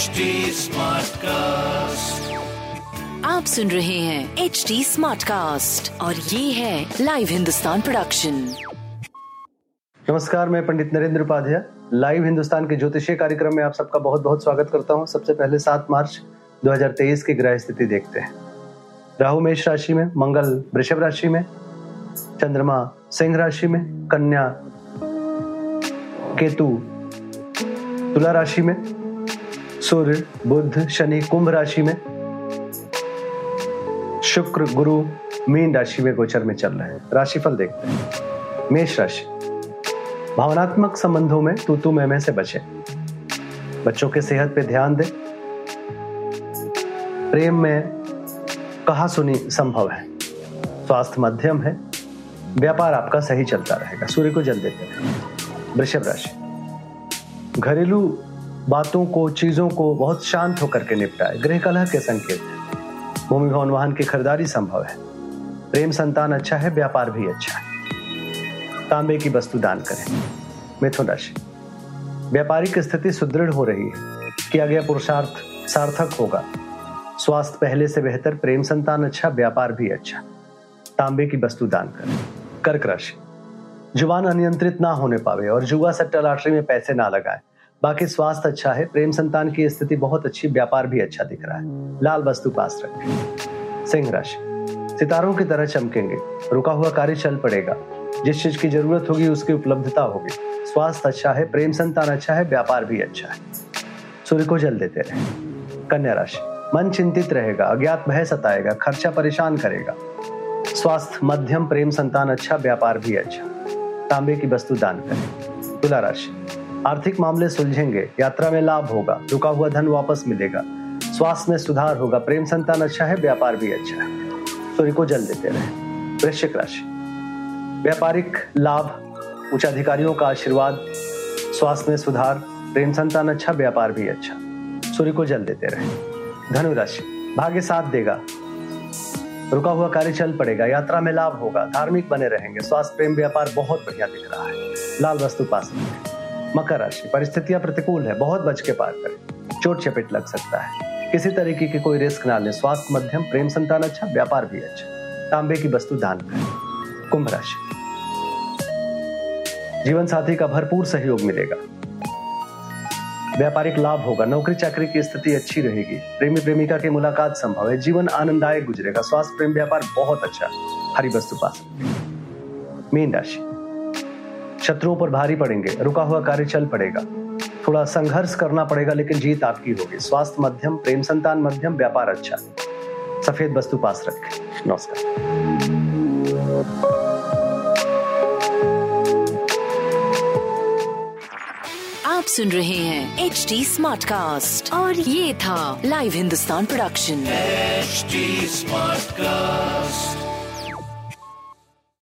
HD Smartcast. आप सुन रहे हैं एच डी स्मार्ट कास्ट और ये है लाइव हिंदुस्तान प्रोडक्शन नमस्कार मैं पंडित नरेंद्र उपाध्याय। लाइव हिंदुस्तान के ज्योतिषीय कार्यक्रम में आप सबका बहुत बहुत स्वागत करता हूँ। सबसे पहले 7 मार्च 2023 की ग्रह स्थिति देखते हैं। राहु मेष राशि में मंगल वृषभ राशि में चंद्रमा सिंह राशि में कन्या केतु तुला राशि में सूर्य, बुध, शनि, कुंभ राशि में शुक्र, गुरु, मीन राशि में गोचर में चल रहे हैं। राशिफल देखते हैं। मेष राशि। भावनात्मक संबंधों में तू तू मैं से बचे। बच्चों के सेहत पे ध्यान दें। प्रेम में कहा सुनी संभव है। स्वास्थ्य मध्यम है। व्यापार आपका सही चलता रहेगा। सूर्य को जल देते हैं। वृषभ राशि। घरेलू बातों को, चीज़ों को बहुत शांत होकर के निपटाए। गृह कलह के संकेत। है भूमि भवन वाहन की खरीदारी संभव है। प्रेम संतान अच्छा है, व्यापार भी अच्छा है। तांबे की वस्तु दान करें। मिथुन राशि व्यापारिक स्थिति सुदृढ़ हो रही है। किया गया पुरुषार्थ सार्थक होगा। स्वास्थ्य पहले से बेहतर, प्रेम संतान अच्छा व्यापार भी अच्छा। तांबे की वस्तु दान करें। कर्क राशि। ज़ुबान अनियंत्रित ना होने पावे और जुआ सट्टा लॉटरी में पैसे ना लगाए। बाकी स्वास्थ्य अच्छा है, प्रेम संतान की स्थिति बहुत अच्छी, व्यापार भी अच्छा दिख रहा है। लाल वस्तु पास रखें। सिंह राशि। सितारों की तरह चमकेंगे। रुका हुआ कार्य चल पड़ेगा। जिस चीज़ की ज़रूरत होगी, उसकी उपलब्धता होगी। स्वास्थ्य अच्छा है, प्रेम संतान अच्छा है, व्यापार भी अच्छा है। सूर्य को जल देते रहे। कन्या राशि। मन चिंतित रहेगा, अज्ञात भय सताएगा, खर्चा परेशान करेगा। स्वास्थ्य, मध्यम, प्रेम संतान अच्छा व्यापार भी अच्छा। तांबे की वस्तु दान करें। तुला राशि। आर्थिक मामले सुलझेंगे, यात्रा में लाभ होगा, रुका हुआ धन वापस मिलेगा, स्वास्थ्य में सुधार होगा, प्रेम संतान अच्छा है, व्यापार भी अच्छा है। सूर्य को जल देते रहे। वृश्चिक राशि। व्यापारिक लाभ, उच्च अधिकारियों का आशीर्वाद, स्वास्थ्य में सुधार, प्रेम संतान अच्छा व्यापार भी अच्छा। सूर्य को जल देते रहे। धनुराशि भाग्य साथ देगा। रुका हुआ कार्य चल पड़ेगा, यात्रा में लाभ होगा, धार्मिक बने रहेंगे, स्वास्थ्य, प्रेम, व्यापार बहुत बढ़िया दिख रहा है। लाल वस्तु पास मकर राशि। परिस्थितियाँ प्रतिकूल है, बहुत बच के पार करें। चोट चपेट लग सकता है। किसी तरीके की कोई रिस्क ना ले। स्वास्थ्य, मध्यम, प्रेम संतान अच्छा व्यापार भी अच्छा। तांबे की वस्तु दान करें। कुंभ राशि। जीवन साथी का भरपूर सहयोग मिलेगा। व्यापारिक लाभ होगा। नौकरी चाकरी की स्थिति अच्छी रहेगी। प्रेमी प्रेमिका की मुलाकात संभव है। जीवन आनंददायक गुजरेगा। स्वास्थ्य, प्रेम, व्यापार बहुत अच्छा। हरी वस्तु पास मीन राशि। शत्रुओं पर भारी पड़ेंगे रुका हुआ कार्य चल पड़ेगा। थोड़ा संघर्ष करना पड़ेगा लेकिन जीत आपकी होगी। स्वास्थ्य मध्यम प्रेम संतान मध्यम व्यापार अच्छा। सफ़ेद वस्तु पास रखें। नमस्कार। आप सुन रहे हैं एच डी स्मार्ट कास्ट और ये था live Hindustan production HD Smartcast.